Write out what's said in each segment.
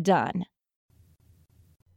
done.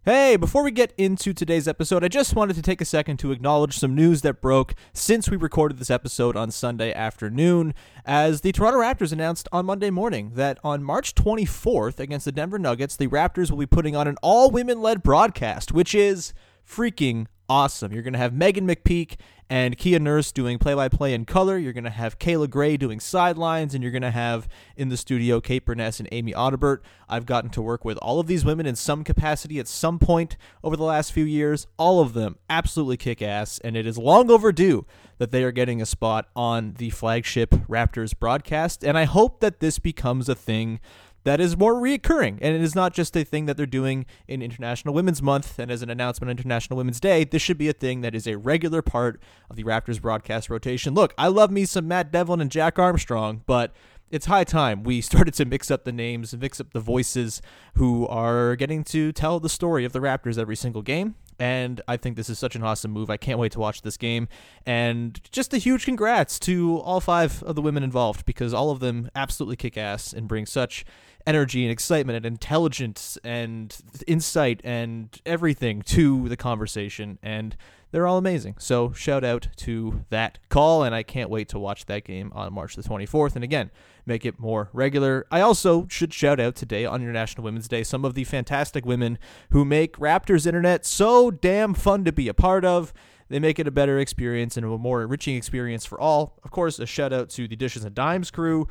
Hey, before we get into today's episode, I just wanted to take a second to acknowledge some news that broke since we recorded this episode on Sunday afternoon, as the Toronto Raptors announced on Monday morning that on March 24th against the Denver Nuggets, the Raptors will be putting on an all women led broadcast, which is freaking awesome. You're going to have Megan McPeak and Kia Nurse doing play by play in color. You're going to have Kayla Gray doing sidelines, and you're going to have in the studio Kate Beirness and Amy Audibert. I've gotten to work with all of these women in some capacity at some point over the last few years. All of them absolutely kick ass, and it is long overdue that they are getting a spot on the flagship Raptors broadcast. And I hope that this becomes a thing that is more reoccurring. And it is not just a thing that they're doing in International Women's Month and as an announcement on International Women's Day. This should be a thing that is a regular part of the Raptors broadcast rotation. Look, I love me some Matt Devlin and Jack Armstrong, but it's high time we started to mix up the names, mix up the voices who are getting to tell the story of the Raptors every single game. And I think this is such an awesome move. I can't wait to watch this game. And just a huge congrats to all five of the women involved because all of them absolutely kick ass and bring such energy and excitement and intelligence and insight and everything to the conversation. And they're all amazing. So shout out to that call, and I can't wait to watch that game on March the 24th. And again, make it more regular. I also should shout out today on International Women's Day some of the fantastic women who make Raptors Internet so damn fun to be a part of. They make it a better experience and a more enriching experience for all. Of course, a shout out to the Dishes and Dimes crew.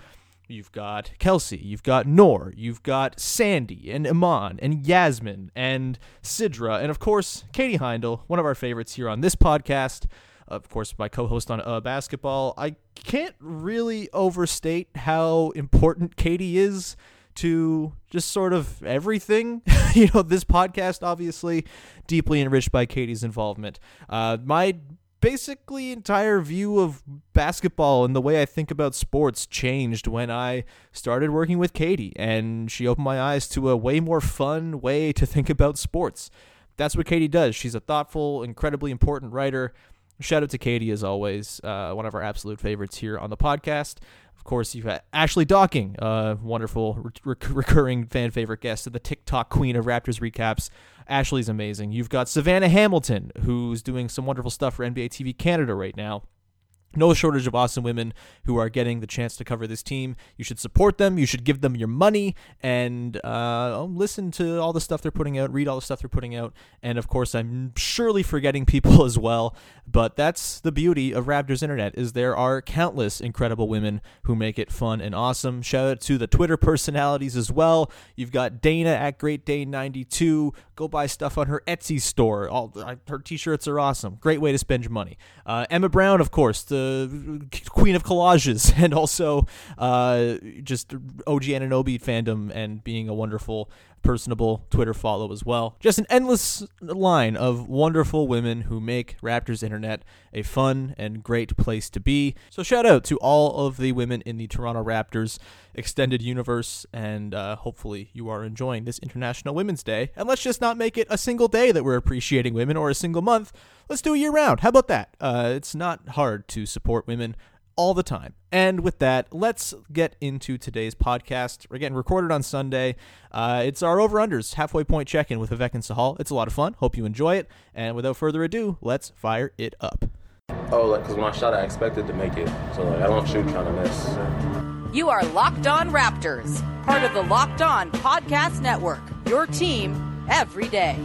You've got Kelsey, you've got Nor, you've got Sandy and Iman and Yasmin and Sidra, and of course, Katie Heindel, one of our favorites here on this podcast. Of course, my co host on uh, basketball. I can't really overstate how important Katie is to just sort of everything. you know, this podcast, obviously, deeply enriched by Katie's involvement. Uh, my basically entire view of basketball and the way I think about sports changed when I started working with Katie and she opened my eyes to a way more fun way to think about sports. That's what Katie does. She's a thoughtful, incredibly important writer. Shout out to Katie as always, uh, one of our absolute favorites here on the podcast. Of course, you've got Ashley Docking, a wonderful re- recurring fan favorite guest and the TikTok queen of Raptors recaps. Ashley's amazing. You've got Savannah Hamilton, who's doing some wonderful stuff for NBA TV Canada right now no shortage of awesome women who are getting the chance to cover this team. You should support them. You should give them your money and uh, listen to all the stuff they're putting out, read all the stuff they're putting out. And of course, I'm surely forgetting people as well. But that's the beauty of Raptors Internet is there are countless incredible women who make it fun and awesome. Shout out to the Twitter personalities as well. You've got Dana at Great Day 92. Go buy stuff on her Etsy store. All her t-shirts are awesome. Great way to spend your money. Uh, Emma Brown, of course, the queen of collages and also uh, just OG Anunoby fandom and being a wonderful personable Twitter follow as well. Just an endless line of wonderful women who make Raptors Internet a fun and great place to be. So shout out to all of the women in the Toronto Raptors extended universe, and uh, hopefully you are enjoying this International Women's Day. And let's just not make it a single day that we're appreciating women or a single month. Let's do it year round. How about that? Uh, it's not hard to support women all the time. And with that, let's get into today's podcast. We're getting recorded on Sunday. Uh, it's our over unders halfway point check in with Vivek and Sahal. It's a lot of fun. Hope you enjoy it. And without further ado, let's fire it up. Oh, like, because when I shot, I expected to make it. So, like, I don't shoot trying to miss. You are Locked On Raptors, part of the Locked On Podcast Network. Your team every day.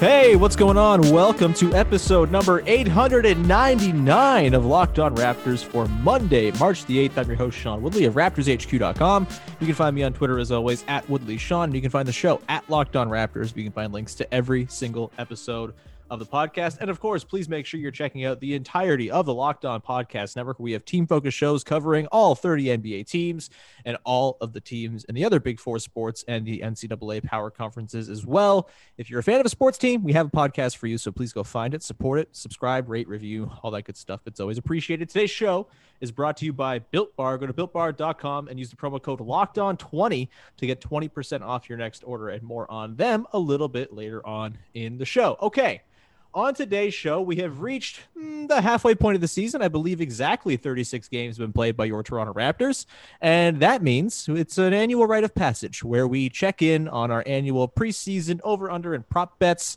Hey, what's going on? Welcome to episode number 899 of Locked On Raptors for Monday, March the 8th. I'm your host, Sean Woodley of RaptorsHQ.com. You can find me on Twitter as always at Woodley Sean. You can find the show at Locked On Raptors. You can find links to every single episode of the podcast. And of course, please make sure you're checking out the entirety of the Locked On Podcast Network. We have team focused shows covering all 30 NBA teams and all of the teams in the other Big Four sports and the NCAA power conferences as well. If you're a fan of a sports team, we have a podcast for you. So please go find it, support it, subscribe, rate, review, all that good stuff. It's always appreciated. Today's show is brought to you by Built Bar. Go to builtbar.com and use the promo code Locked On 20 to get 20% off your next order and more on them a little bit later on in the show. Okay. On today's show, we have reached mm, the halfway point of the season. I believe exactly 36 games have been played by your Toronto Raptors. And that means it's an annual rite of passage where we check in on our annual preseason over, under, and prop bets.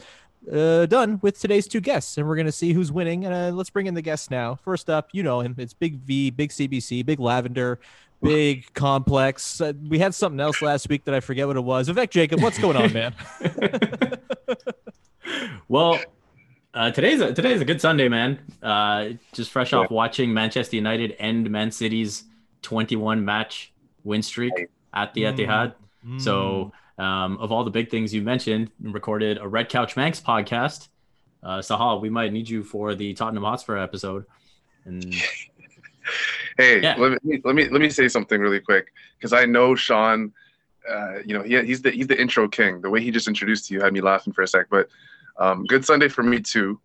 Uh, done with today's two guests, and we're going to see who's winning. And uh, let's bring in the guests now. First up, you know him. It's Big V, Big CBC, Big Lavender, Big Complex. Uh, we had something else last week that I forget what it was. Vivek Jacob, what's going on, man? Well, uh, today's a, today's a good Sunday, man. Uh, just fresh off watching Manchester United end Man City's 21 match win streak at the Etihad. So, um, of all the big things you mentioned, recorded a Red Couch Manx podcast. Uh, Sahal, we might need you for the Tottenham Hotspur episode. And Hey, Yeah. let me let me let me say something really quick because I know Sean. Uh, you know, he, he's the he's the intro king. The way he just introduced you had me laughing for a sec. But um, good Sunday for me too.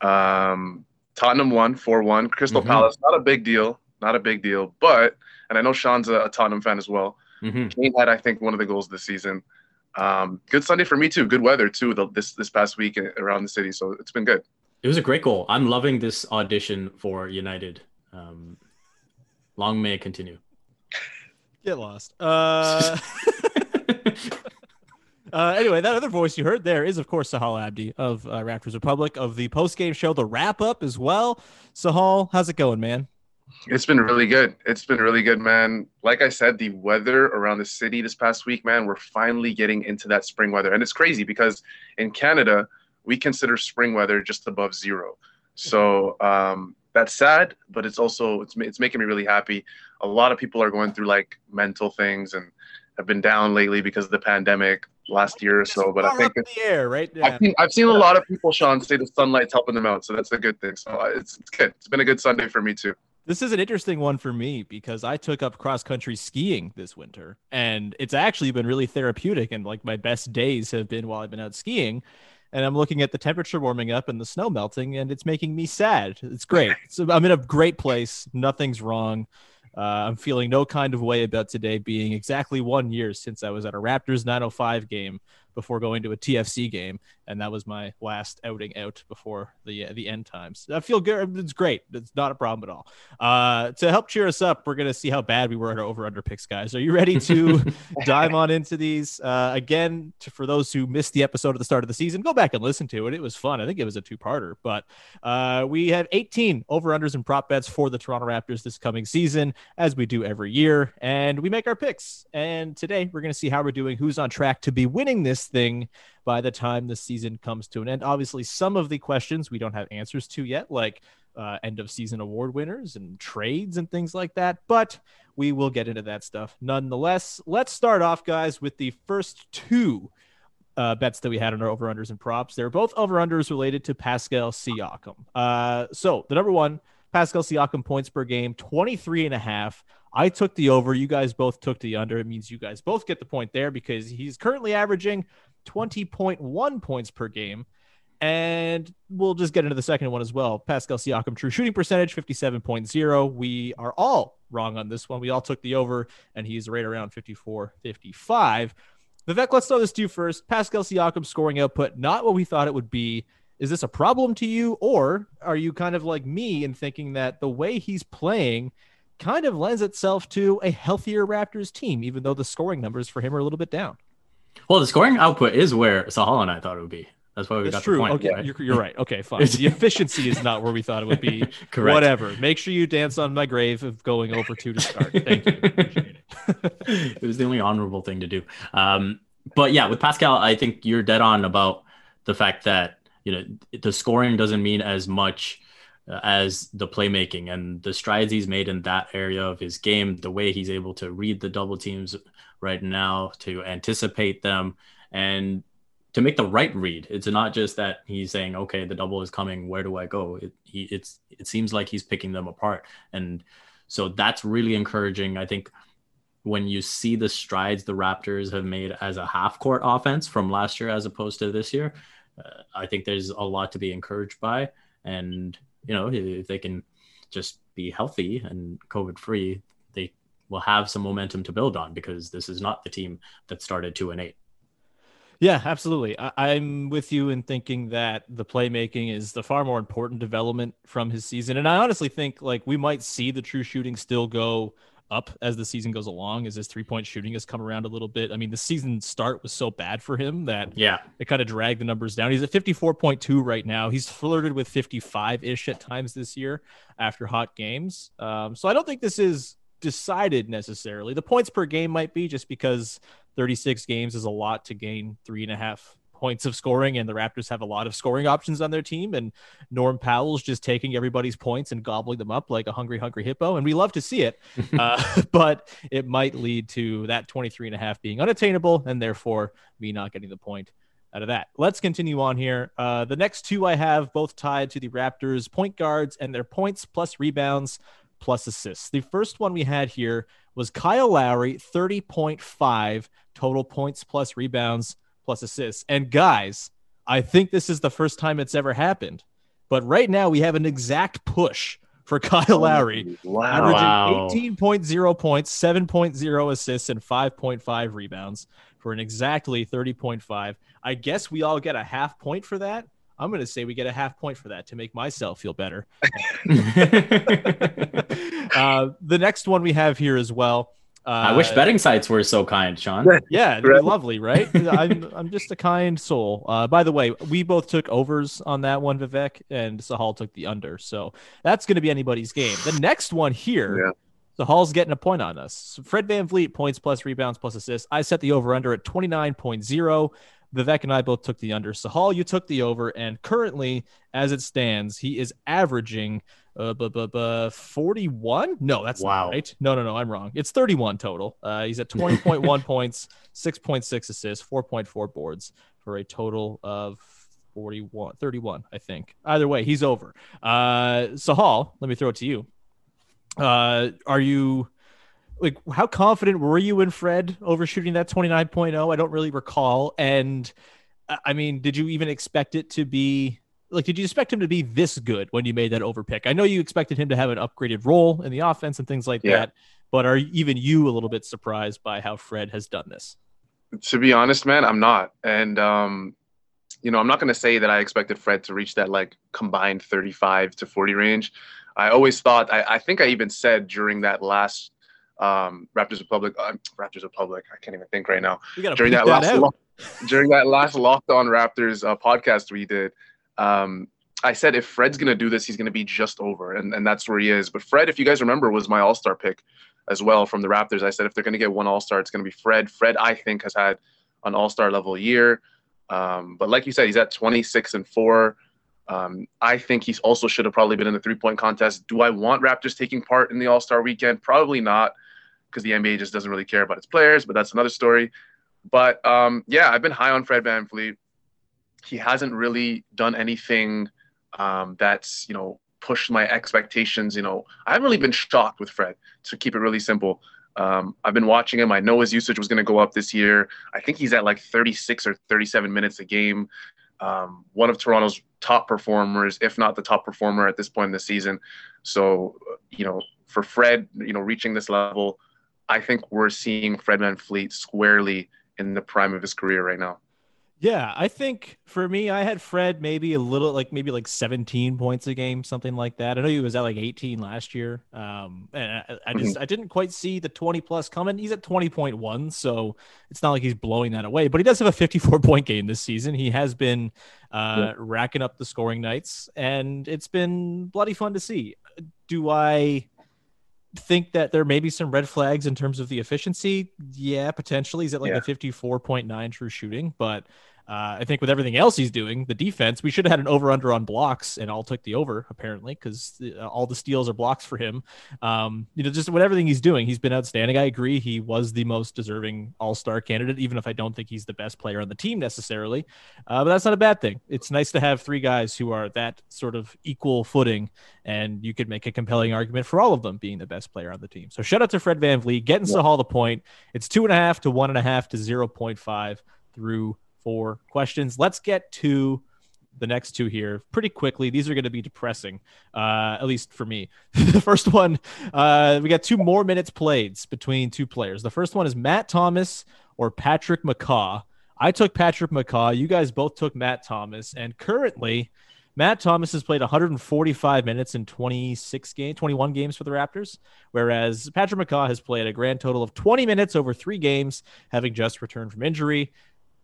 Um, Tottenham won four one. Crystal Mhm. Palace, not a big deal, not a big deal. But and I know Sean's a, a Tottenham fan as well. Kane had I think one of the goals this season. Um, good Sunday for me too. Good weather too. The, this this past week around the city, so it's been good. it was a great goal. I'm loving this audition for United. Um, long may it continue. Get lost. Uh, uh, anyway, that other voice you heard there is, of course, Sahal Abdi of uh, Raptors Republic of the post game show, the wrap up as well. Sahal, how's it going, man? It's been really good. It's been really good, man. Like I said, the weather around the city this past week, man, we're finally getting into that spring weather. And it's crazy because in Canada, we consider spring weather just above zero. So um, that's sad, but it's also it's it's making me really happy. A lot of people are going through like mental things and have been down lately because of the pandemic last year or so. But I think in the air, right? I've seen, I've seen a lot of people, Sean, say the sunlight's helping them out. So that's a good thing. So uh, it's, it's good. It's been a good Sunday for me too. This is an interesting one for me because I took up cross country skiing this winter and it's actually been really therapeutic. And like my best days have been while I've been out skiing. And I'm looking at the temperature warming up and the snow melting, and it's making me sad. It's great. So I'm in a great place. Nothing's wrong. Uh, I'm feeling no kind of way about today being exactly one year since I was at a Raptors 905 game before going to a TFC game, and that was my last outing out before the uh, the end times. I feel good. It's great. It's not a problem at all. Uh, to help cheer us up, we're gonna see how bad we were at our over under picks, guys. Are you ready to dive on into these? Uh, again, to, for those who missed the episode at the start of the season, go back and listen to it. It was fun. I think it was a two parter, but uh, we have 18 over unders and prop bets for the Toronto Raptors this coming season, as we do every year, and we make our picks. And today we're gonna see how we're doing, who's on track to be winning this thing by the time the season comes to an end. Obviously, some of the questions we don't have answers to yet, like uh, end of season award winners and trades and things like that. But we will get into that stuff nonetheless. Let's start off, guys, with the first two uh, bets that we had on our over unders and props. They're both over unders related to Pascal Siakam. Uh, so the number one, Pascal Siakam points per game, 23 and a half. I took the over. You guys both took the under. It means you guys both get the point there because he's currently averaging 20.1 points per game. And we'll just get into the second one as well. Pascal Siakam, true shooting percentage, 57.0. We are all wrong on this one. We all took the over, and he's right around 54, 55. Vivek, let's throw this to you first. Pascal Siakam scoring output, not what we thought it would be. Is this a problem to you, or are you kind of like me in thinking that the way he's playing kind of lends itself to a healthier Raptors team, even though the scoring numbers for him are a little bit down? Well, the scoring output is where Sahal and I thought it would be. That's why we That's got true. the point. okay, right? you're, you're right. Okay, fine. the efficiency is not where we thought it would be. Correct. Whatever. Make sure you dance on my grave of going over two to start. Thank you. Appreciate it. it was the only honorable thing to do. Um, but yeah, with Pascal, I think you're dead on about the fact that you know the scoring doesn't mean as much uh, as the playmaking and the strides he's made in that area of his game, the way he's able to read the double teams right now, to anticipate them, and to make the right read. It's not just that he's saying, "Okay, the double is coming. Where do I go?" It he, it's it seems like he's picking them apart, and so that's really encouraging. I think when you see the strides the Raptors have made as a half court offense from last year as opposed to this year, uh, I think there's a lot to be encouraged by. And, you know, if they can just be healthy and COVID free, will have some momentum to build on because this is not the team that started two and eight. Yeah, absolutely. I- am with you in thinking that the playmaking is the far more important development from his season. And I honestly think like we might see the true shooting still go up as the season goes along as his three point shooting has come around a little bit. I mean, the season start was so bad for him that yeah, it kind of dragged the numbers down. He's at 54.2 right now. He's flirted with 55 ish at times this year after hot games. Um, so I don't think this is decided necessarily. The points per game might be just because 36 games is a lot to gain three and a half points of scoring, and the Raptors have a lot of scoring options on their team. And Norm Powell's just taking everybody's points and gobbling them up like a hungry, hungry hippo. And we love to see it, uh, but it might lead to that 23 and a half being unattainable, and therefore me not getting the point out of that. Let's continue on here. Uh, the next two I have both tied to the Raptors point guards and their points plus rebounds plus assists. The first one we had here was Kyle Lowry, 30.5 total points plus rebounds plus assists. And guys, I think this is the first time it's ever happened. But right now we have an exact push for Kyle Lowry, Wow. averaging 18.0 points, 7.0 assists, and 5.5 rebounds for an exactly 30.5. I guess we all get a half point for that. I'm going to say we get a half point for that to make myself feel better. uh, the next one we have here as well. Uh, I wish betting sites were so kind, Sean. Yeah, they're lovely, right? I'm I'm just a kind soul. Uh, by the way, we both took overs on that one, Vivek, and Sahal took the under. So that's going to be anybody's game. The next one here, Yeah. Sahal's getting a point on us. Fred VanVleet points plus rebounds plus assists. I set the over under at 29.0. Vivek and I both took the under. Sahal, you took the over, and currently, as it stands, he is averaging uh, bu- bu- bu- 41. No, that's Wow. right. No, no, no, I'm wrong. It's 31 total. Uh, he's at 20.1 points, 6.6 assists, 4.4 boards for a total of 41, 31, I think. Either way, he's over. Uh, Sahal, let me throw it to you. Uh, are you like how confident were you in Fred overshooting that 29.0? I don't really recall. And I- I mean, did you even expect it to be like did you expect him to be this good when you made that overpick? I know you expected him to have an upgraded role in the offense and things like Yeah. that, but are even you a little bit surprised by how Fred has done this? to be honest, man, I'm not. And um, you know, I'm not gonna say that I expected Fred to reach that like combined 35 to 40 range. I always thought I, I think I even said during that last um, Raptors Republic uh, Raptors Republic, I can't even think right now. During that that last lock, during that last Locked On Raptors uh, podcast we did, um, I said if Fred's gonna do this, he's gonna be just over, and, and that's where he is. But Fred, if you guys remember, was my All Star pick as well from the Raptors. I said if they're gonna get one All Star, it's gonna be Fred. Fred, I think, has had an All Star level year. Um, but like you said, he's at 26 and four. Um, I think he also should have probably been in the three point contest. Do I want Raptors taking part in the All Star weekend? Probably not, because the NBA just doesn't really care about its players, but that's another story. But um, yeah, I've been high on Fred VanVleet. He hasn't really done anything um, that's, you know, pushed my expectations. You know, I haven't really been shocked with Fred, to keep it really simple. Um, I've been watching him. I know his usage was going to go up this year. I think he's at like 36 or 37 minutes a game. Um, one of Toronto's top performers, if not the top performer at this point in the season. So, you know, for Fred, you know, reaching this level, I think we're seeing Fred VanVleet squarely in the prime of his career right now. Yeah, I think for me, I had Fred maybe a little like maybe like 17 points a game, something like that. I know he was at like 18 last year. Um, and I, I just mm-hmm. I didn't quite see the 20 plus coming. He's at 20.1, so it's not like he's blowing that away. But he does have a 54 point game this season. He has been uh, yeah. racking up the scoring nights, and it's been bloody fun to see. Do I? Think that there may be some red flags in terms of the efficiency. Yeah, potentially. He's at like yeah. a 54.9 true shooting, but uh, I think with everything else he's doing, the defense, we should have had an over under on blocks, and all took the over apparently because uh, all the steals are blocks for him. Um, you know, just with everything he's doing, he's been outstanding. I agree, he was the most deserving All Star candidate, even if I don't think he's the best player on the team necessarily. Uh, but that's not a bad thing. It's nice to have three guys who are that sort of equal footing, and you could make a compelling argument for all of them being the best player on the team. So shout out to Fred VanVleet, getting yeah. Hall the point. It's two and a half to one and a half to zero point five through four questions. Let's get to the next two here pretty quickly. These are going to be depressing, uh, at least for me. the first one, uh, we got two more minutes played between two players. The first one is Matt Thomas or Patrick McCaw. I took Patrick McCaw. You guys both took Matt Thomas. And currently, Matt Thomas has played 145 minutes in 26 games, 21 games for the Raptors, whereas Patrick McCaw has played a grand total of 20 minutes over three games, having just returned from injury.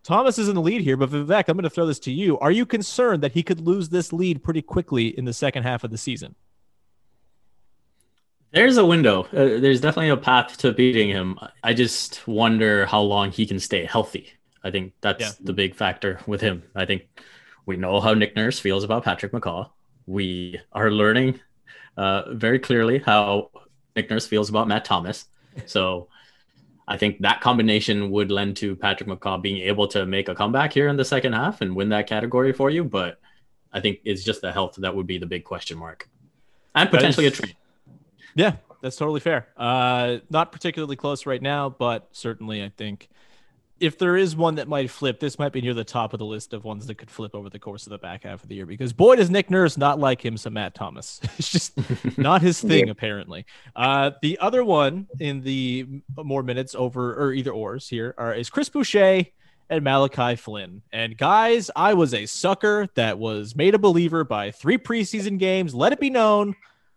Thomas is in the lead here, but Vivek, I'm going to throw this to you. Are you concerned that he could lose this lead pretty quickly in the second half of the season? There's a window. Uh, there's definitely a path to beating him. I just wonder how long he can stay healthy. I think that's yeah. the big factor with him. I think we know how Nick Nurse feels about Patrick McCaw. We are learning uh, very clearly how Nick Nurse feels about Matt Thomas. So I think that combination would lend to Patrick McCaw being able to make a comeback here in the second half and win that category for you. But I think it's just the health that would be the big question mark, and potentially is, a trade. Yeah, that's totally fair. Uh, not particularly close right now, but certainly I think if there is one that might flip, this might be near the top of the list of ones that could flip over the course of the back half of the year because boy does Nick Nurse not like him some Matt Thomas. it's just not his thing yeah. apparently. Uh, the other one in the more minutes over or either ors here are is Chris Boucher and Malachi Flynn. And guys, I was a sucker that was made a believer by three preseason games. Let it be known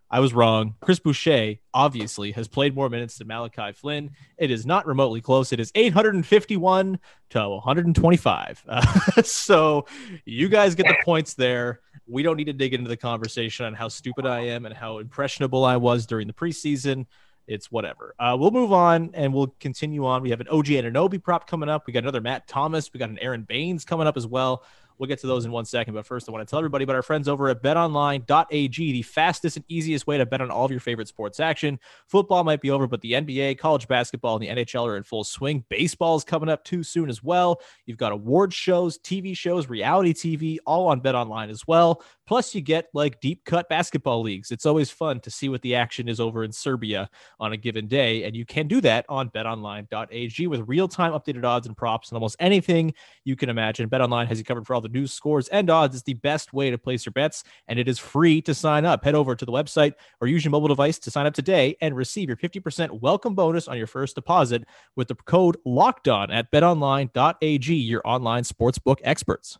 I was wrong. Chris Boucher obviously has played more minutes than Malachi Flynn. It is not remotely close. It is 851 to 125. Uh, so you guys get the points there. We don't need to dig into the conversation on how stupid I am and how impressionable I was during the preseason. It's whatever. Uh, we'll move on and we'll continue on. We have an OG Anunoby prop coming up. We got another Matt Thomas. We got an Aron Baynes coming up as well. We'll get to those in one second. But first, I want to tell everybody about our friends over at betonline.ag, the fastest and easiest way to bet on all of your favorite sports action. Football might be over, but the NBA, college basketball, and the NHL are in full swing. Baseball is coming up too soon as well. You've got award shows, TV shows, reality TV, all on betonline as well. Plus, you get like deep cut basketball leagues. It's always fun to see what the action is over in Serbia on a given day. And you can do that on betonline.ag with real time updated odds and props and almost anything you can imagine. BetOnline has you covered for all the news, scores, and odds. It's the best way to place your bets, and it is free to sign up. Head over to the website or use your mobile device to sign up today and receive your 50% welcome bonus on your first deposit with the code locked on at betonline.ag, your online sportsbook experts.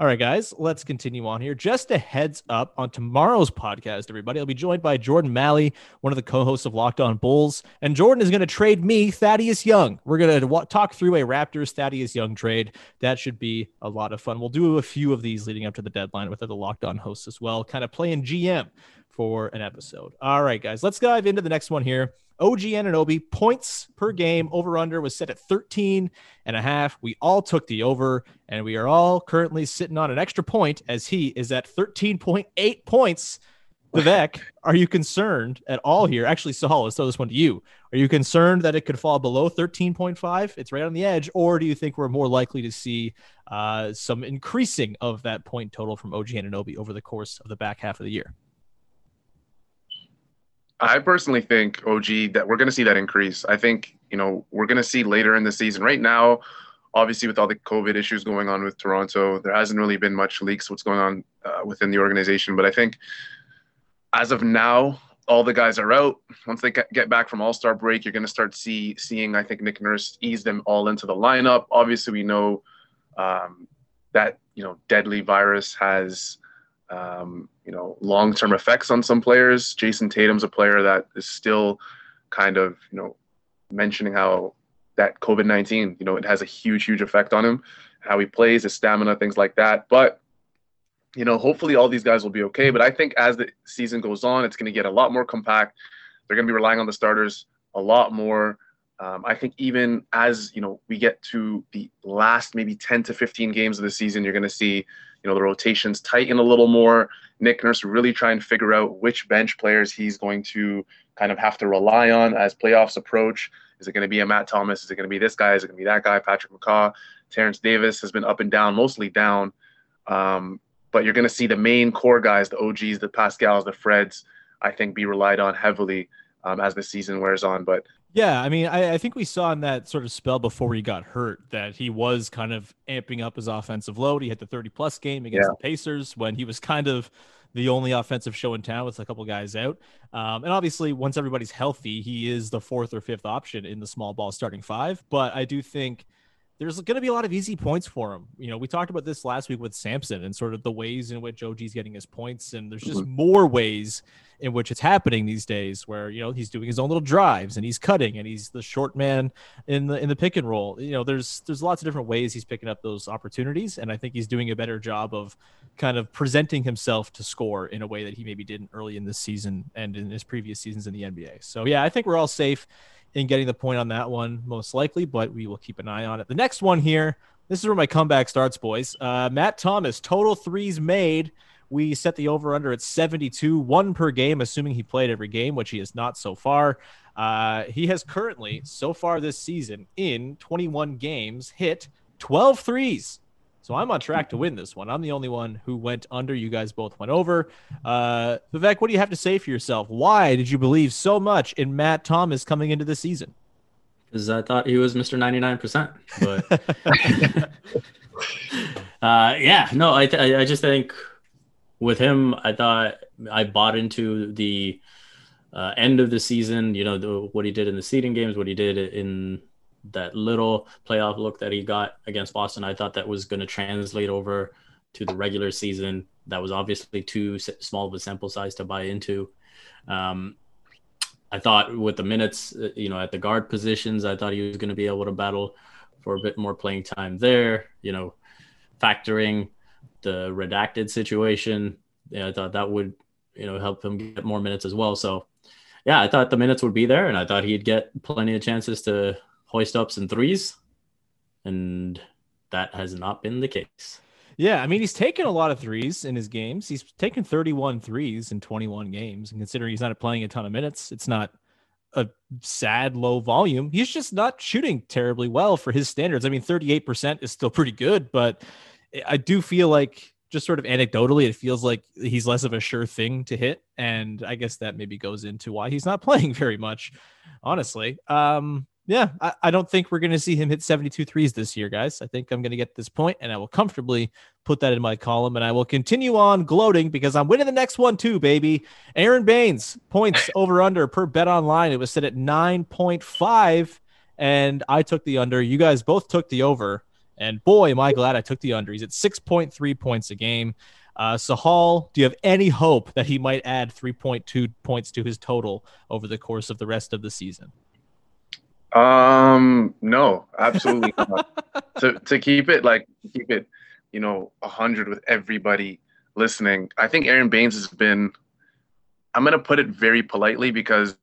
All right, guys, let's continue on here. Just a heads up on tomorrow's podcast, everybody. I'll be joined by Jordan Malley, one of the co hosts of Locked On Bulls. And Jordan is going to trade me, Thaddeus Young. We're going to talk through a Raptors Thaddeus Young trade. That should be a lot of fun. We'll do a few of these leading up to the deadline with other Locked On hosts as well, kind of playing GM for an episode. All right, guys, let's dive into the next one here. OG Anunoby points per game over under was set at 13 and a half. We all took the over, and we are all currently sitting on an extra point as he is at 13.8 points. Vivek, are you concerned at all here? Actually, Sahal, let's throw this one to you. Are you concerned that it could fall below 13.5? It's right on the edge. Or do you think we're more likely to see uh, some increasing of that point total from OG Anunoby over the course of the back half of the year? I personally think OG that we're going to see that increase. I think you know we're going to see later in the season. Right now, obviously with all the COVID issues going on with Toronto, there hasn't really been much leaks what's going on uh, within the organization. But I think as of now, all the guys are out. Once they get back from All Star break, you're going to start see seeing. I think Nick Nurse ease them all into the lineup. Obviously, we know um, that you know deadly virus has um, you know long-term effects on some players. Jayson Tatum's a player that is still kind of you know mentioning how that COVID-19 you know it has a huge huge effect on him, how he plays, his stamina, things like that. But you know hopefully all these guys will be okay. But I think as the season goes on, it's going to get a lot more compact. They're going to be relying on the starters a lot more. Um, I think even as you know we get to the last maybe 10 to 15 games of the season, you're going to see you know the rotations tighten a little more. Nick Nurse really try and figure out which bench players he's going to kind of have to rely on as playoffs approach. Is it going to be a Matt Thomas? Is it going to be this guy? Is it going to be that guy? Patrick McCaw, Terence Davis has been up and down, mostly down. Um, but you're going to see the main core guys, the OGs, the Pascals, the Freds, I think, be relied on heavily um, as the season wears on. But yeah, I mean, I, I, think we saw in that sort of spell before he got hurt that he was kind of amping up his offensive load. He had the 30 plus game against yeah. the Pacers when he was kind of the only offensive show in town with a couple guys out. Um, and obviously, once everybody's healthy, he is the fourth or fifth option in the small ball starting five. But I do think there's going to be a lot of easy points for him. You know, we talked about this last week with Sampson and sort of the ways in which OG's getting his points, and there's just mm-hmm. more ways in which it's happening these days where you know he's doing his own little drives and he's cutting and he's the short man in the in the pick and roll you know there's there's lots of different ways he's picking up those opportunities and i think he's doing a better job of kind of presenting himself to score in a way that he maybe didn't early in this season and in his previous seasons in the nba so yeah i think we're all safe in getting the point on that one most likely but we will keep an eye on it the next one here this is where my comeback starts boys uh, matt thomas total threes made we set the over under at 72, one per game, assuming he played every game, which he has not so far. Uh, he has currently, so far this season, in 21 games, hit 12 threes. So I'm on track to win this one. I'm the only one who went under. You guys both went over. Uh, Vivek, what do you have to say for yourself? Why did you believe so much in Matt Thomas coming into the season? Because I thought he was Mr. 99%. But uh, yeah, no, I, th- I just think with him, I thought I bought into the uh, end of the season. You know the, what he did in the seeding games, what he did in that little playoff look that he got against Boston. I thought that was going to translate over to the regular season. That was obviously too small of a sample size to buy into. Um, I thought with the minutes, uh, you know, at the guard positions, I thought he was going to be able to battle for a bit more playing time there. You know, factoring the redacted situation. Yeah, I thought that would you know help him get more minutes as well. So yeah, I thought the minutes would be there, and I thought he'd get plenty of chances to hoist up and threes, and that has not been the case. Yeah, I mean he's taken a lot of threes in his games. He's taken 31 threes in 21 games, and considering he's not playing a ton of minutes, it's not a sad low volume. He's just not shooting terribly well for his standards. I mean, 38% is still pretty good, but I do feel like just sort of anecdotally, it feels like he's less of a sure thing to hit. And I guess that maybe goes into why he's not playing very much, honestly. Um, yeah, I, I don't think we're going to see him hit 72 threes this year, guys. I think I'm going to get this point and I will comfortably put that in my column and I will continue on gloating because I'm winning the next one too, baby. Aron Baynes points over under per bet online. It was set at 9.5 and I took the under. You guys both took the over. And boy, am I glad I took the under. He's at 6.3 points a game. Uh, Sahal, do you have any hope that he might add 3.2 points to his total over the course of the rest of the season? Um, no, absolutely not. to to keep it like keep it, you know, a hundred with everybody listening. I think Aron Baynes has been. I'm gonna put it very politely because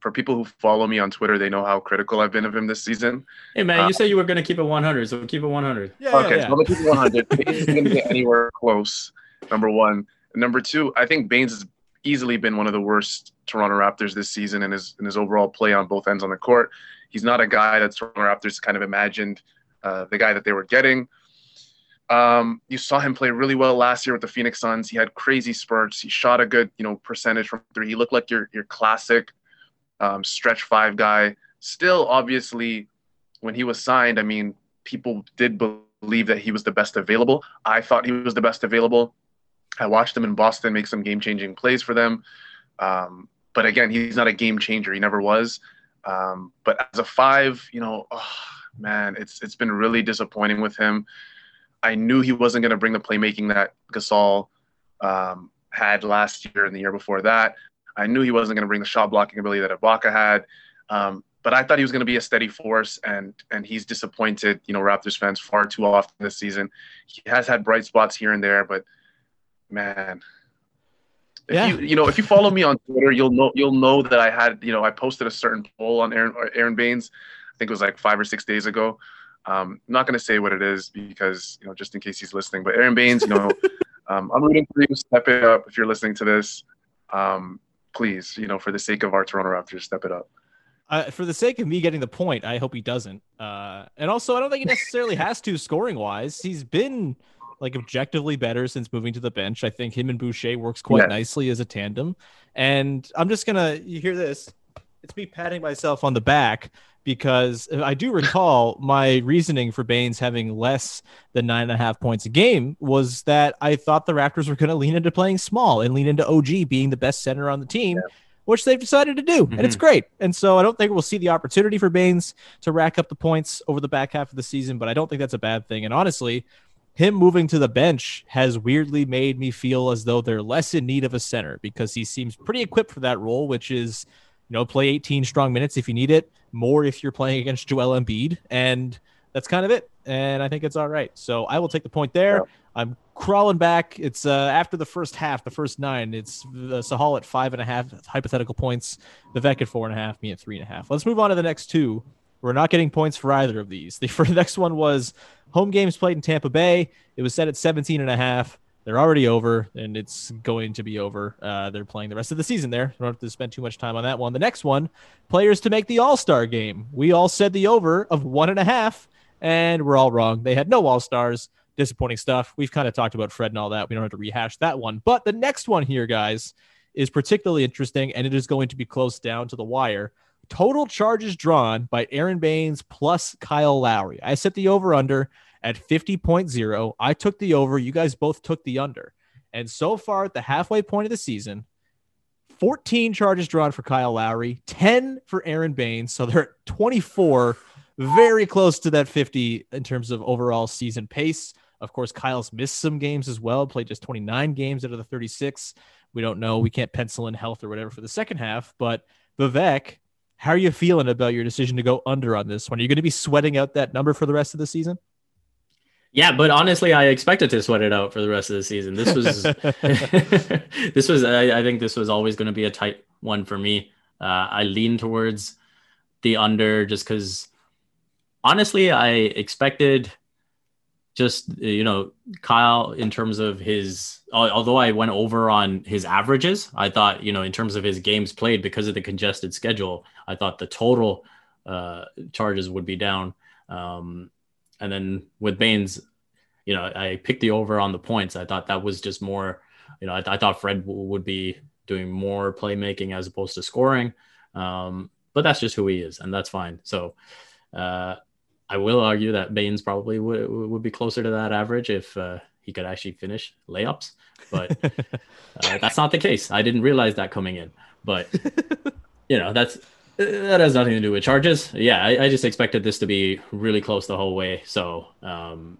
for people who follow me on Twitter, they know how critical I've been of him this season. Hey man, uh, you said you were gonna keep it 100, so keep it 100. Yeah, okay, yeah, yeah. so I'm gonna keep it 100. Baynes isn't gonna get anywhere close. Number one. Number two, I think Baynes is easily been one of the worst Toronto Raptors this season in his in his overall play on both ends on the court. He's not a guy that Toronto Raptors kind of imagined uh, the guy that they were getting. Um, you saw him play really well last year with the Phoenix Suns. He had crazy spurts. He shot a good, you know, percentage from three. He looked like your your classic um, stretch five guy. Still, obviously, when he was signed, I mean, people did believe that he was the best available. I thought he was the best available. I watched him in Boston make some game changing plays for them. Um, but again, he's not a game changer. He never was. Um, but as a five, you know, oh, man, it's it's been really disappointing with him. I knew he wasn't going to bring the playmaking that Gasol um, had last year and the year before that. I knew he wasn't going to bring the shot blocking ability that Ibaka had. Um, but I thought he was going to be a steady force, and and he's disappointed, you know, Raptors fans far too often this season. He has had bright spots here and there, but man. If yeah. you you know if you follow me on Twitter, you'll know you'll know that I had you know I posted a certain poll on Aaron Aron Baynes. I think it was like five or six days ago. Um, I'm not going to say what it is because you know just in case he's listening. But Aron Baynes, you know, um, I'm rooting for you. Step it up if you're listening to this. Um, please, you know, for the sake of our Toronto Raptors, step it up. Uh, for the sake of me getting the point, I hope he doesn't. Uh, and also, I don't think he necessarily has to scoring wise. He's been like objectively better since moving to the bench. I think him and Boucher works quite yeah. nicely as a tandem. And I'm just gonna you hear this. It's me patting myself on the back because I do recall my reasoning for Baynes having less than nine and a half points a game was that I thought the Raptors were going to lean into playing small and lean into OG being the best center on the team. Yeah. Which they've decided to do, mm-hmm. and it's mm-hmm. great. And so I don't think we'll see the opportunity for Baynes to rack up the points over the back half of the season, but I don't think that's a bad thing. And honestly, him moving to the bench has weirdly made me feel as though they're less in need of a center because he seems pretty equipped for that role, which is, you know, play 18 strong minutes if you need it, more if you're playing against Joel Embiid, and that's kind of it. And I think it's all right. So I will take the point there. Yeah. I'm crawling back. It's uh, after the first half, the first nine. It's the Sahal at five and a half hypothetical points, Vivek at four and a half, me at three and a half. Let's move on to the next two. We're not getting points for either of these. The, the next one was home games played in Tampa Bay. It was set at 17 and a half. They're already over, and it's going to be over. Uh, they're playing the rest of the season there. Don't have to spend too much time on that one. The next one, players to make the All Star game. We all said the over of one and a half, and we're all wrong. They had no All Stars. Disappointing stuff. We've kind of talked about Fred and all that. We don't have to rehash that one. But the next one here, guys, is particularly interesting, and it is going to be close down to the wire. Total charges drawn by Aron Baynes plus Kyle Lowry. I set the over under at 50.0. I took the over. You guys both took the under. And so far at the halfway point of the season, 14 charges drawn for Kyle Lowry, 10 for Aron Baynes. So they're at 24, very close to that 50 in terms of overall season pace. Of course, Kyle's missed some games as well, played just 29 games out of the 36. We don't know. We can't pencil in health or whatever for the second half. But Vivek, how are you feeling about your decision to go under on this one? Are you going to be sweating out that number for the rest of the season? Yeah, but honestly, I expected to sweat it out for the rest of the season. This was, this was, I, I, think this was always going to be a tight one for me. Uh, I lean towards the under just because, honestly, I expected just you know Kyle in terms of his although I went over on his averages I thought you know in terms of his games played because of the congested schedule I thought the total uh, charges would be down. Um, and then with Baynes you know I picked the over on the points. I thought that was just more you know I, I thought Fred w- would be doing more playmaking as opposed to scoring. Um, but that's just who he is and that's fine. So uh, I will argue that Baynes probably would would be closer to that average if uh, he could actually finish layups, but uh, that's not the case. I didn't realize that coming in, but you know that's that has nothing to do with charges. Yeah, I, I just expected this to be really close the whole way. So um,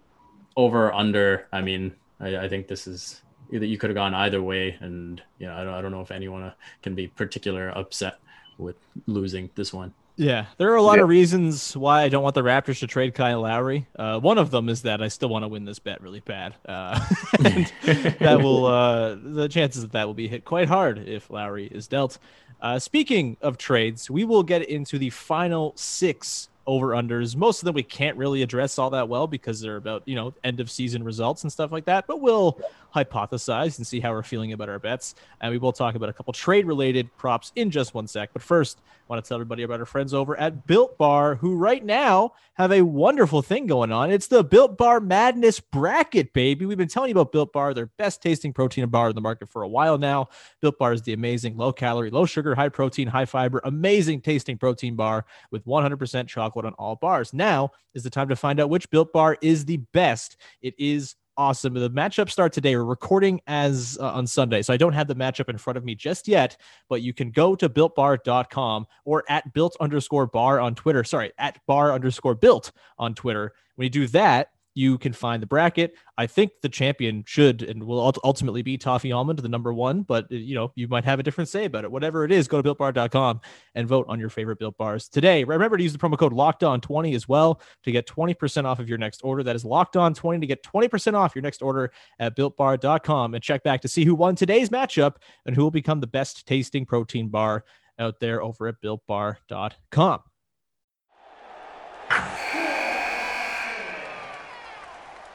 over under. I mean, I, I think this is either you could have gone either way, and you know I don't I don't know if anyone uh, can be particular upset with losing this one. Yeah, there are a lot yeah. of reasons why I don't want the Raptors to trade Kyle Lowry. Uh, one of them is that I still want to win this bet really bad. Uh, that will uh, the chances of that will be hit quite hard if Lowry is dealt. Uh, speaking of trades, we will get into the final six over unders. Most of them we can't really address all that well because they're about, you know, end of season results and stuff like that. But we'll hypothesize and see how we're feeling about our bets. And we will talk about a couple trade related props in just one sec. But first, I want to tell everybody about our friends over at Built Bar, who right now have a wonderful thing going on. It's the Built Bar Madness Bracket, baby. We've been telling you about Built Bar, their best tasting protein bar in the market for a while now. Built Bar is the amazing low calorie, low sugar, high protein, high fiber, amazing tasting protein bar with 100% chocolate on all bars. Now is the time to find out which Built Bar is the best. It is awesome. The matchup start today. We're recording as uh, on Sunday, so I don't have the matchup in front of me just yet. But you can go to builtbar.com or at built underscore bar on Twitter. Sorry, at bar underscore built on Twitter. When you do that, you can find the bracket. I think the champion should and will ultimately be Toffee Almond, the number one, but uh, you know, you might have a different say about it. Whatever it is, go to builtbar.com and vote on your favorite built bars today. Remember to use the promo code locked on 20 as well to get 20% off of your next order. That is locked on 20 to get 20% off your next order at builtbar.com and check back to see who won today's matchup and who will become the best tasting protein bar out there over at builtbar.com.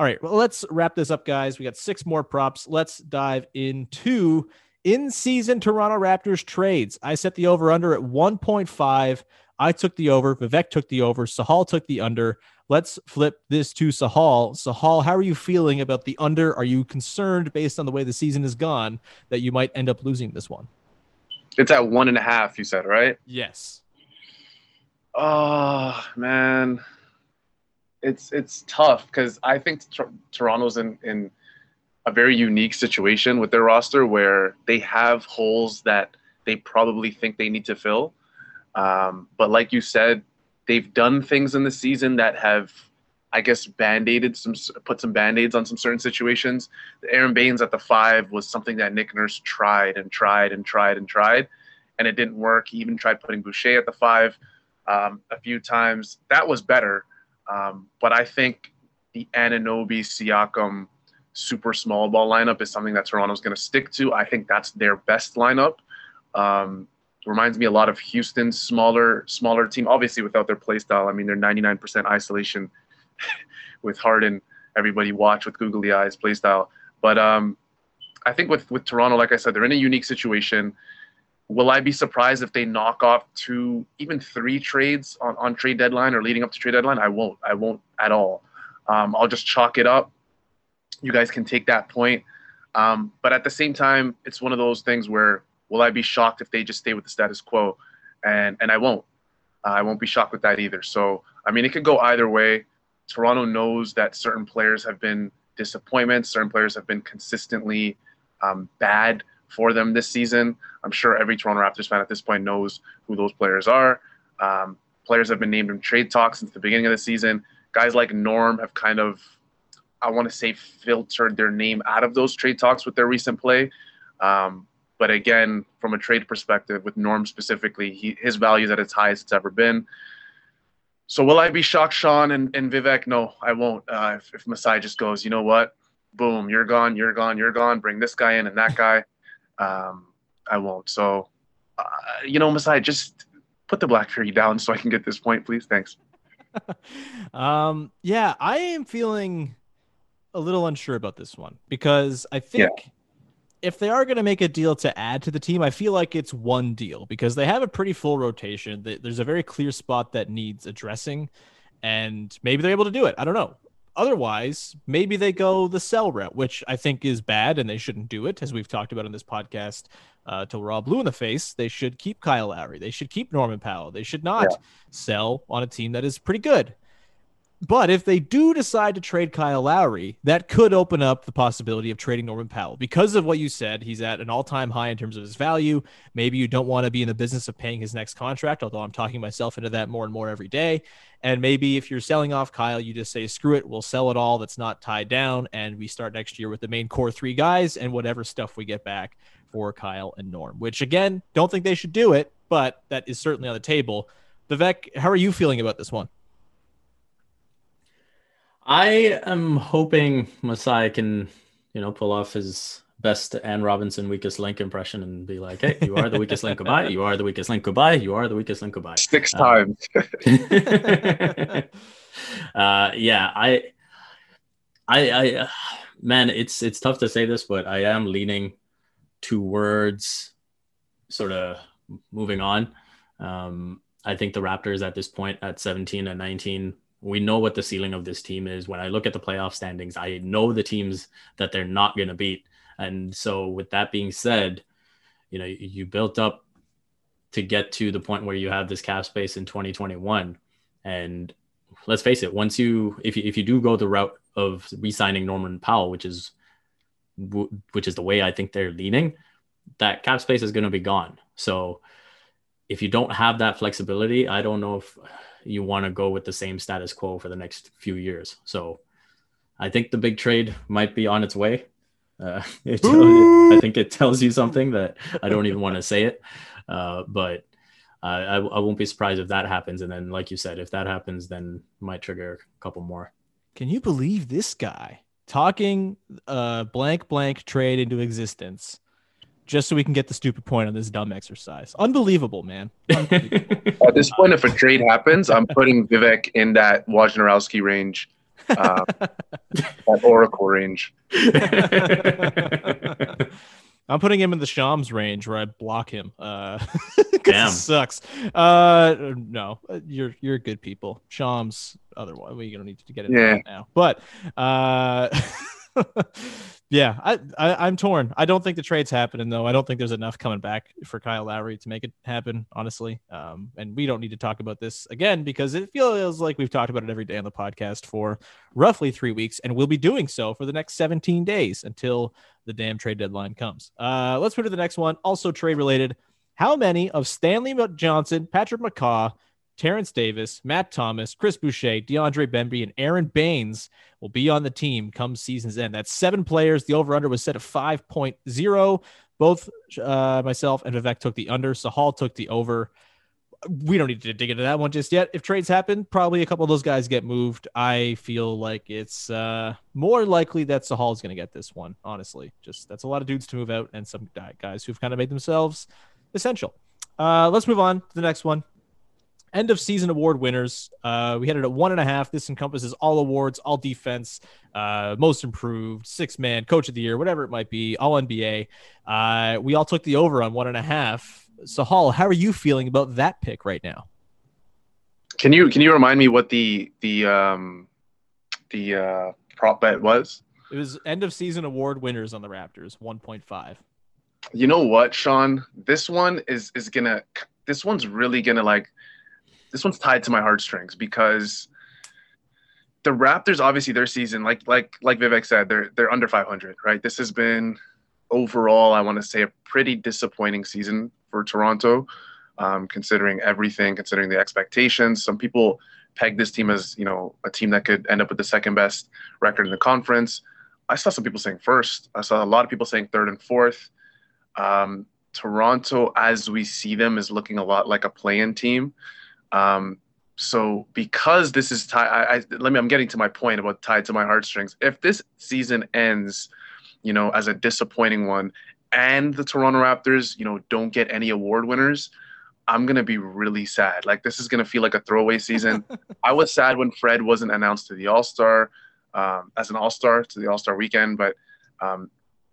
All right, well, let's wrap this up, guys. We got six more props. Let's dive into in season Toronto Raptors trades. I set the over under at 1.5. I took the over. Vivek took the over. Sahal took the under. Let's flip this to Sahal. Sahal, how are you feeling about the under? Are you concerned based on the way the season has gone that you might end up losing this one? It's at one and a half, you said, right? Yes. Oh, man it's it's tough because I think Toronto's in in a very unique situation with their roster where they have holes that they probably think they need to fill. Um, but like you said, they've done things in the season that have, I guess, band-aided some, put some band-aids on some certain situations. The Aron Baynes at the five was something that Nick Nurse tried and tried and tried and tried, and it didn't work. He even tried putting Boucher at the five um, a few times. That was better. Um, but I think the Anunoby Siakam super small ball lineup is something that Toronto's going to stick to. I think that's their best lineup. Um, reminds me a lot of Houston's smaller smaller team. Obviously, without their play style, I mean they're 99% isolation with Harden. Everybody watch with googly eyes play style. But um, I think with with Toronto, like I said, they're in a unique situation will I be surprised if they knock off two, even three trades on, on trade deadline or leading up to trade deadline? I won't. I won't at all. Um, I'll just chalk it up. You guys can take that point. Um, but at the same time, it's one of those things where will I be shocked if they just stay with the status quo? And and I won't. Uh, I won't be shocked with that either. So I mean, it could go either way. Toronto knows that certain players have been disappointments. Certain players have been consistently um, bad for them this season. I'm sure every Toronto Raptors fan at this point knows who those players are. Um, players have been named in trade talks since the beginning of the season. Guys like Norm have kind of, I want to say, filtered their name out of those trade talks with their recent play. Um, but again, from a trade perspective, with Norm specifically, he, his value is at its highest it's ever been. So will I be shocked, Sean and, and Vivek? No, I won't. Uh, if, if Masai just goes, you know what? Boom, you're gone, you're gone, you're gone. Bring this guy in and that guy. Um, I won't. So, uh, you know, Masai, just put the Black Fury down so I can get this point, please. Thanks. um, yeah, I am feeling a little unsure about this one because I think yeah. if they are going to make a deal to add to the team, I feel like it's one deal because they have a pretty full rotation. There's a very clear spot that needs addressing, and maybe they're able to do it. I don't know. Otherwise, maybe they go the sell route, which I think is bad and they shouldn't do it, as we've talked about in this podcast uh, till we're all blue in the face. They should keep Kyle Lowry. They should keep Norman Powell. They should not yeah. sell on a team that is pretty good. But if they do decide to trade Kyle Lowry, that could open up the possibility of trading Norman Powell. Because of what you said, he's at an all time high in terms of his value. Maybe you don't want to be in the business of paying his next contract, although I'm talking myself into that more and more every day. And maybe if you're selling off Kyle, you just say, screw it, we'll sell it all that's not tied down. And we start next year with the main core three guys and whatever stuff we get back for Kyle and Norm, which again, don't think they should do it, but that is certainly on the table. Vivek, how are you feeling about this one? I am hoping Masai can, you know, pull off his best Anne Robinson weakest link impression and be like, "Hey, you are the weakest link. Goodbye. You are the weakest link. Goodbye. You are the weakest link. Goodbye." Six um, times. uh, yeah, I, I, I, uh, man, it's it's tough to say this, but I am leaning towards sort of moving on. Um, I think the Raptors at this point at 17 and 19 we know what the ceiling of this team is. When I look at the playoff standings, I know the teams that they're not going to beat. And so, with that being said, you know, you built up to get to the point where you have this cap space in 2021. And let's face it, once you, if you, if you do go the route of re-signing Norman Powell, which is, which is the way I think they're leaning, that cap space is going to be gone. So, if you don't have that flexibility, I don't know if you want to go with the same status quo for the next few years. So I think the big trade might be on its way. Uh, it, I think it tells you something that I don't even want to say it. Uh, but I, I won't be surprised if that happens. And then, like you said, if that happens, then might trigger a couple more. Can you believe this guy talking a blank blank trade into existence? Just so we can get the stupid point on this dumb exercise. Unbelievable, man. Unbelievable. At this point, if a trade happens, I'm putting Vivek in that Wojnarowski range, uh, that Oracle range. I'm putting him in the Shams range where I block him. Uh, Damn, sucks. Uh, no, you're you're good people. Shams, otherwise we don't need to get into yeah. that now. But uh, yeah, I, I am torn. I don't think the trade's happening though. I don't think there's enough coming back for Kyle Lowry to make it happen, honestly. Um, and we don't need to talk about this again because it feels like we've talked about it every day on the podcast for roughly three weeks, and we'll be doing so for the next 17 days until the damn trade deadline comes. Uh, let's move to the next one. Also trade related. How many of Stanley Johnson, Patrick McCaw, Terence Davis, Matt Thomas, Chris Boucher, DeAndre Bembry, and Aron Baynes will be on the team come season's end. That's seven players. The over under was set at 5.0. Both uh, myself and Vivek took the under. Sahal took the over. We don't need to dig into that one just yet. If trades happen, probably a couple of those guys get moved. I feel like it's uh, more likely that Sahal is going to get this one, honestly. Just that's a lot of dudes to move out and some guys who've kind of made themselves essential. Uh, let's move on to the next one end of season award winners. Uh, we had it at one and a half. This encompasses all awards, all defense, uh, most improved, six man, coach of the year, whatever it might be, all NBA. Uh, we all took the over on one and a half. Sahal, how are you feeling about that pick right now? Can you can you remind me what the the um, the uh, prop bet was? It was end of season award winners on the Raptors, 1.5. You know what, Sean? This one is is gonna. This one's really gonna like. This one's tied to my heartstrings because the Raptors, obviously, their season, like like like Vivek said, they're they're under 500, right? This has been overall, I want to say, a pretty disappointing season for Toronto, um, considering everything, considering the expectations. Some people peg this team as you know a team that could end up with the second best record in the conference. I saw some people saying first. I saw a lot of people saying third and fourth. Um, Toronto, as we see them, is looking a lot like a play-in team. Um, so because this is tied, I, I, let me. I'm getting to my point about tied to my heartstrings. If this season ends, you know, as a disappointing one, and the Toronto Raptors, you know, don't get any award winners, I'm gonna be really sad. Like this is gonna feel like a throwaway season. I was sad when Fred wasn't announced to the All Star um, as an All Star to the All Star weekend, but um,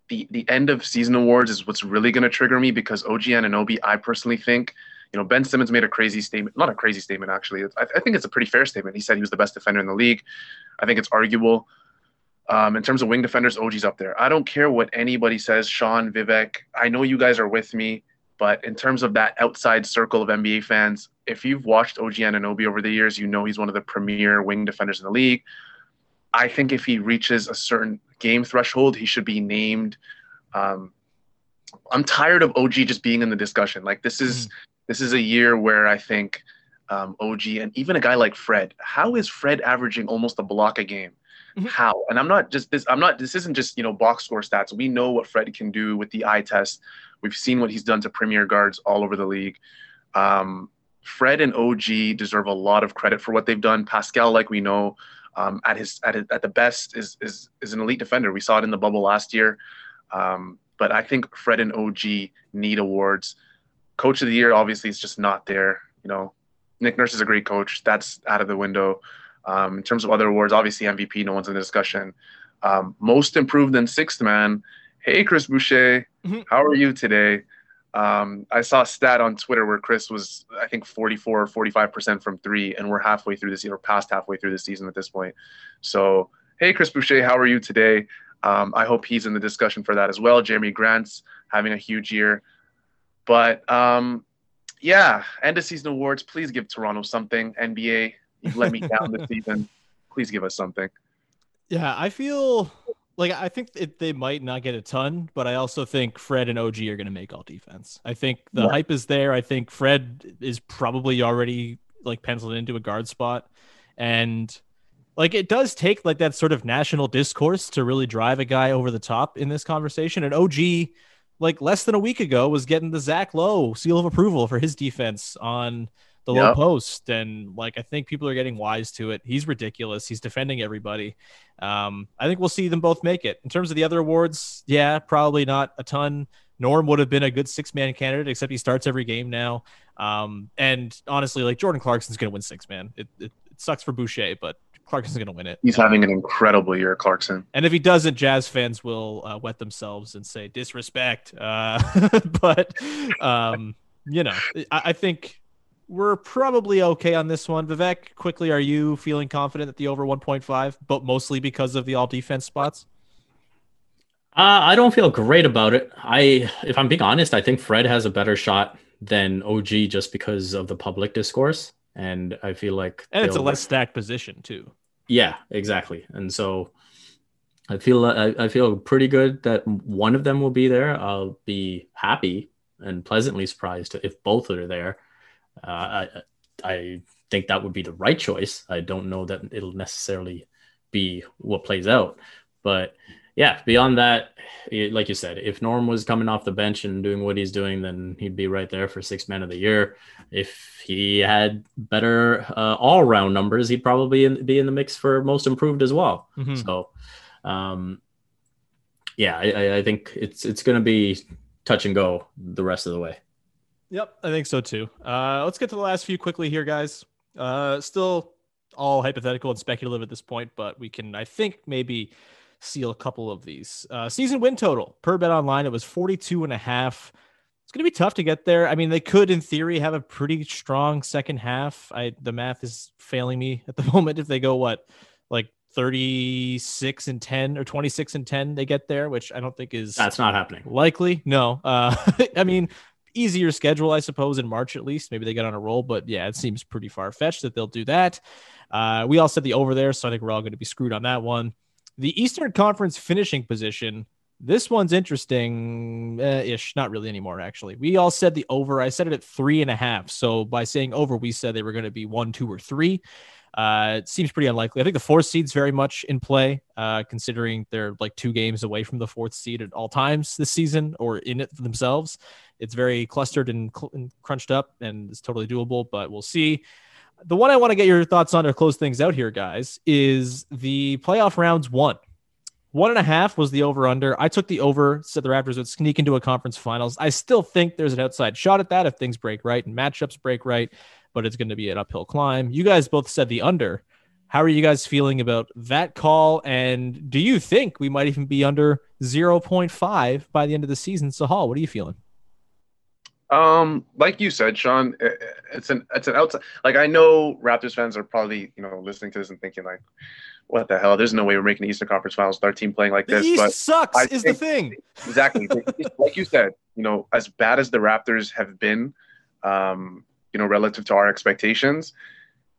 the the end of season awards is what's really gonna trigger me because OG Anunoby, I personally think you know, Ben Simmons made a crazy statement, not a crazy statement, actually. I, I, think it's a pretty fair statement. He said he was the best defender in the league. I think it's arguable. Um, in terms of wing defenders, OG's up there. I don't care what anybody says, Sean, Vivek. I know you guys are with me, but in terms of that outside circle of NBA fans, if you've watched OG Anunoby over the years, you know he's one of the premier wing defenders in the league. I think if he reaches a certain game threshold, he should be named. Um, I'm tired of OG just being in the discussion. Like this is mm this is a year where I think um, OG and even a guy like Fred, how is Fred averaging almost a block a game? Mm-hmm. How? And I'm not just this. I'm not. This isn't just you know box score stats. We know what Fred can do with the eye test. We've seen what he's done to premier guards all over the league. Um, Fred and OG deserve a lot of credit for what they've done. Pascal, like we know, um, at his at his, at the best is is is an elite defender. We saw it in the bubble last year. Um, but I think Fred and OG need awards coach of the year obviously is just not there. You know, Nick Nurse is a great coach. That's out of the window. Um, in terms of other awards, obviously MVP, no one's in the discussion. Um, most improved and sixth man. Hey, Chris Boucher, mm-hmm. how are you today? Um, I saw a stat on Twitter where Chris was, I think, 44 or 45% from three, and we're halfway through this year, or past halfway through the season at this point. So, hey, Chris Boucher, how are you today? Um, I hope he's in the discussion for that as well. Jerami Grant's having a huge year. But um, yeah, end of season awards. Please give Toronto something. NBA, you've let me down this season. Please give us something. Yeah, I feel like I think it, they might not get a ton, but I also think Fred and OG are going to make all defense. I think the yeah. hype is there. I think Fred is probably already like penciled into a guard spot, and like it does take like that sort of national discourse to really drive a guy over the top in this conversation. And OG like less than a week ago was getting the Zach Lowe seal of approval for his defense on the yep. low post. And like I think people are getting wise to it. He's ridiculous. He's defending everybody. Um, I think we'll see them both make it. In terms of the other awards, yeah, probably not a ton. Norm would have been a good six man candidate, except he starts every game now. Um, and honestly, like Jordan Clarkson's gonna win six man. It, it, it sucks for Boucher, but Clarkson's going to win it. He's having an incredible year, Clarkson. And if he doesn't, Jazz fans will uh, wet themselves and say disrespect. Uh, but um, you know, I, I, think we're probably okay on this one. Vivek, quickly, are you feeling confident that the over 1.5, but mostly because of the all defense spots? Uh, I don't feel great about it. I, if I'm being honest, I think Fred has a better shot than OG just because of the public discourse and I feel like and it's a less stacked position too. Yeah, exactly. And so I feel I, I feel pretty good that one of them will be there. I'll be happy and pleasantly surprised if both are there. Uh, I I think that would be the right choice. I don't know that it'll necessarily be what plays out, but yeah, beyond that, like you said, if Norm was coming off the bench and doing what he's doing, then he'd be right there for six man of the year. If he had better uh, all round numbers, he'd probably in, be in the mix for most improved as well. Mm-hmm. So, um, yeah, I, I think it's it's going to be touch and go the rest of the way. Yep, I think so too. Uh, let's get to the last few quickly here, guys. Uh, still all hypothetical and speculative at this point, but we can, I think, maybe seal a couple of these. Uh, season win total per bet online, it was 42 and a half. It's going to be tough to get there. I mean, they could, in theory, have a pretty strong second half. I the math is failing me at the moment. If they go what, like 36 and 10 or 26 and 10 they get there, which I don't think is That's not happening. likely. No. Uh I mean, easier schedule, I suppose, in March at least. Maybe they get on a roll, but yeah, it seems pretty far fetched that they'll do that. Uh, we all said the over there, so I think we're all going to be screwed on that one. The Eastern Conference finishing position. This one's interesting uh, ish, not really anymore, actually. We all said the over. I said it at three and a half. So by saying over, we said they were going to be one, two, or three. Uh, it seems pretty unlikely. I think the fourth seed's very much in play, uh, considering they're like two games away from the fourth seed at all times this season or in it themselves. It's very clustered and, cl- and crunched up, and it's totally doable, but we'll see. The one I want to get your thoughts on to close things out here, guys, is the playoff rounds one. One and a half was the over under. I took the over, said the Raptors would sneak into a conference finals. I still think there's an outside shot at that if things break right and matchups break right, but it's going to be an uphill climb. You guys both said the under. How are you guys feeling about that call? And do you think we might even be under 0.5 by the end of the season? Sahal, what are you feeling? Um, like you said, Sean, it's an it's an outside. Like I know Raptors fans are probably you know listening to this and thinking like, what the hell? There's no way we're making the Eastern Conference Finals with our team playing like The this. East but sucks, I is the thing. exactly like you said. You know, as bad as the Raptors have been, um, you know, relative to our expectations,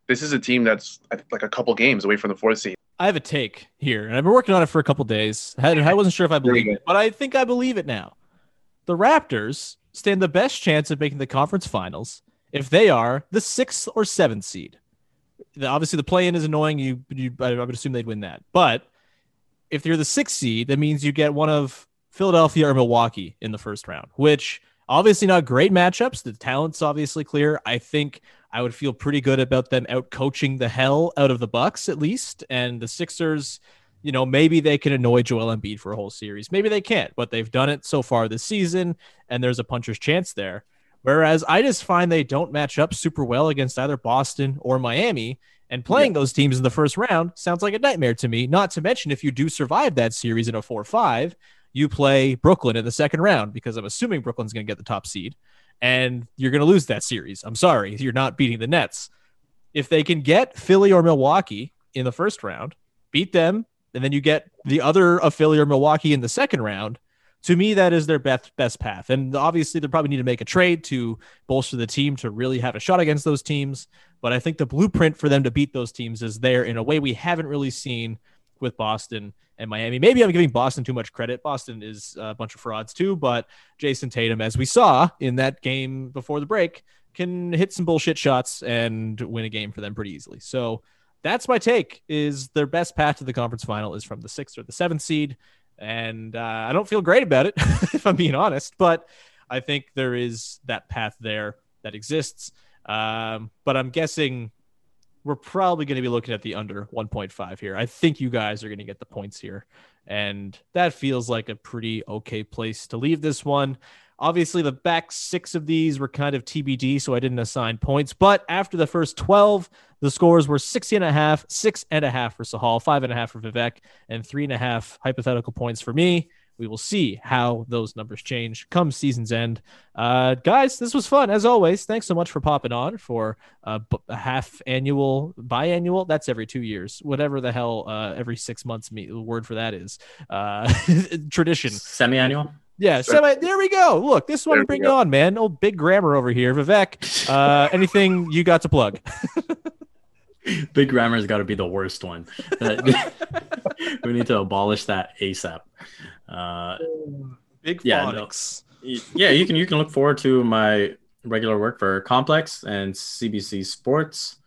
this is a team that's like a couple games away from the fourth seed. I have a take here, and I've been working on it for a couple days. I, I wasn't sure if I believe it, but I think I believe it now. The Raptors stand the best chance of making the conference finals if they are the sixth or seventh seed. The- obviously, the play-in is annoying. You, you, I would assume they'd win that, but if you're the sixth seed, that means you get one of Philadelphia or Milwaukee in the first round, which obviously not great matchups. The talent's obviously clear. I think I would feel pretty good about them out coaching the hell out of the Bucks at least. And the Sixers, you know, maybe they can annoy Joel Embiid for a whole series. Maybe they can't, but they've done it so far this season, and there's a puncher's chance there. Whereas I just find they don't match up super well against either Boston or Miami. And playing those teams in the first round sounds like a nightmare to me. Not to mention, if you do survive that series in a 4 5, you play Brooklyn in the second round because I'm assuming Brooklyn's going to get the top seed and you're going to lose that series. I'm sorry, you're not beating the Nets. If they can get Philly or Milwaukee in the first round, beat them, and then you get the other affiliate Milwaukee in the second round, to me, that is their best best path. And obviously, they probably need to make a trade to bolster the team to really have a shot against those teams. But I think the blueprint for them to beat those teams is there in a way we haven't really seen with Boston and Miami. Maybe I'm giving Boston too much credit. Boston is a bunch of frauds too, but Jayson Tatum, as we saw in that game before the break, can hit some bullshit shots and win a game for them pretty easily. So that's my take. Is their best path to the conference final is from the sixth or the seventh seed, and uh, I don't feel great about it if I'm being honest, but I think there is that path there that exists. Um, but I'm guessing we're probably going to be looking at the under 1.5 here. I think you guys are going to get the points here. And that feels like a pretty okay place to leave this one. Obviously, the back six of these were kind of TBD, so I didn't assign points. But after the first 12, the scores were 60 and a half, six and a half for Sahal, five and a half for Vivek, and three and a half hypothetical points for me. We will see how those numbers change come season's end. Uh, guys, this was fun as always. Thanks so much for popping on for a, b- a half annual, biannual. That's every two years, whatever the hell uh, every six months me, the word for that is. Uh, tradition. Semi-annual. Yeah, semi. There we go. Look, this one bring on, man. Old big grammar over here, Vivek. Uh, anything you got to plug? Big grammar's got to be the worst one. we need to abolish that ASAP. Uh, Big Yeah, phonics. y- yeah, you can you can look forward to my regular work for Complex and CBC Sports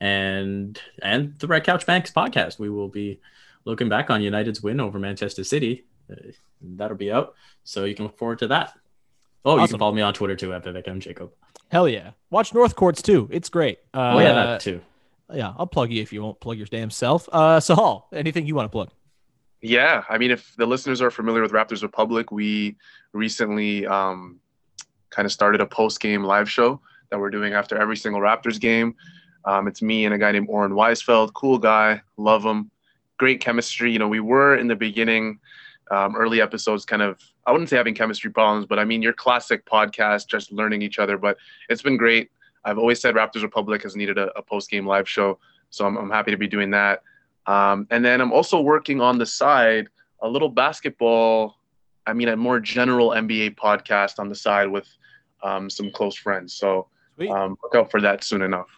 and and the Red Couch Banks podcast. We will be looking back on United's win over Manchester City. Uh, that'll be out, so you can look forward to that. Oh, you can follow me on Twitter too at Vivek M Jacob. Hell yeah! Watch North Courts too. It's great. Uh, Oh yeah, that too. Yeah. I'll plug you if you won't plug your damn self. Uh, Sahal, anything you want to plug? Yeah, I mean, if the listeners are familiar with Raptors Republic, we recently um, kind of started a post-game live show that we're doing after every single Raptors game. Um, it's me and a guy named Oren Weisfeld, cool guy, love him, great chemistry. You know, we were in the beginning, um, early episodes, kind of I wouldn't say having chemistry problems, but I mean your classic podcast, just learning each other. But it's been great. I've always said Raptors Republic has needed a, a post-game live show, so I'm, I'm happy to be doing that. Um, and then I'm also working on the side a little basketball, I mean, a more general NBA podcast on the side with um, some close friends. So um, look out for that soon enough.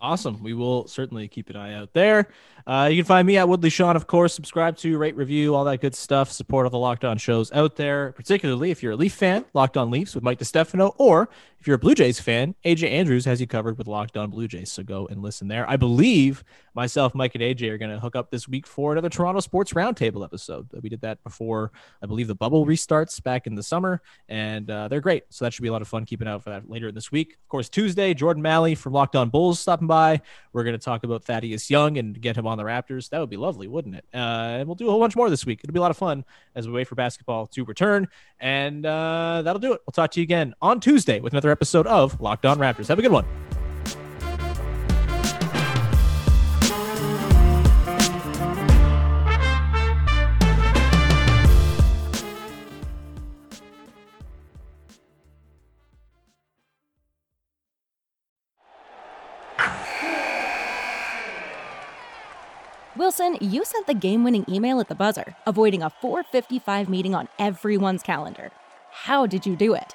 Awesome. We will certainly keep an eye out there. Uh, you can find me at Woodley Sean, of course. Subscribe to, rate, review, all that good stuff. Support all the Locked On shows out there, particularly if you're a Leaf fan, Locked On Leafs with Mike DeStefano, or if you're a Blue Jays fan, AJ Andrews has you covered with Locked On Blue Jays. So go and listen there. I believe myself, Mike, and AJ are going to hook up this week for another Toronto Sports Roundtable episode. We did that before, I believe, the bubble restarts back in the summer, and uh, they're great. So that should be a lot of fun keeping out for that later in this week. Of course, Tuesday, Jordan Malley from Locked On Bulls stopping by. We're going to talk about Thaddeus Young and get him on the Raptors. That would be lovely, wouldn't it? Uh, and we'll do a whole bunch more this week. It'll be a lot of fun as we wait for basketball to return. And uh, that'll do it. We'll talk to you again on Tuesday with another episode of Locked On Raptors. Have a good one. Wilson, you sent the game winning email at the buzzer, avoiding a 455 meeting on everyone's calendar. How did you do it?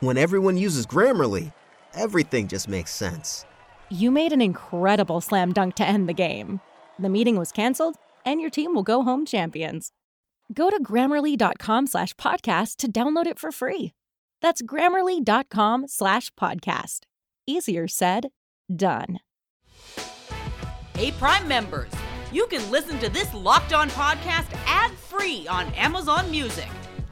When everyone uses Grammarly, everything just makes sense. You made an incredible slam dunk to end the game. The meeting was canceled, and your team will go home champions. Go to grammarly.com slash podcast to download it for free. That's grammarly.com slash podcast. Easier said, done. Hey, Prime members, you can listen to this Locked On podcast ad free on Amazon Music.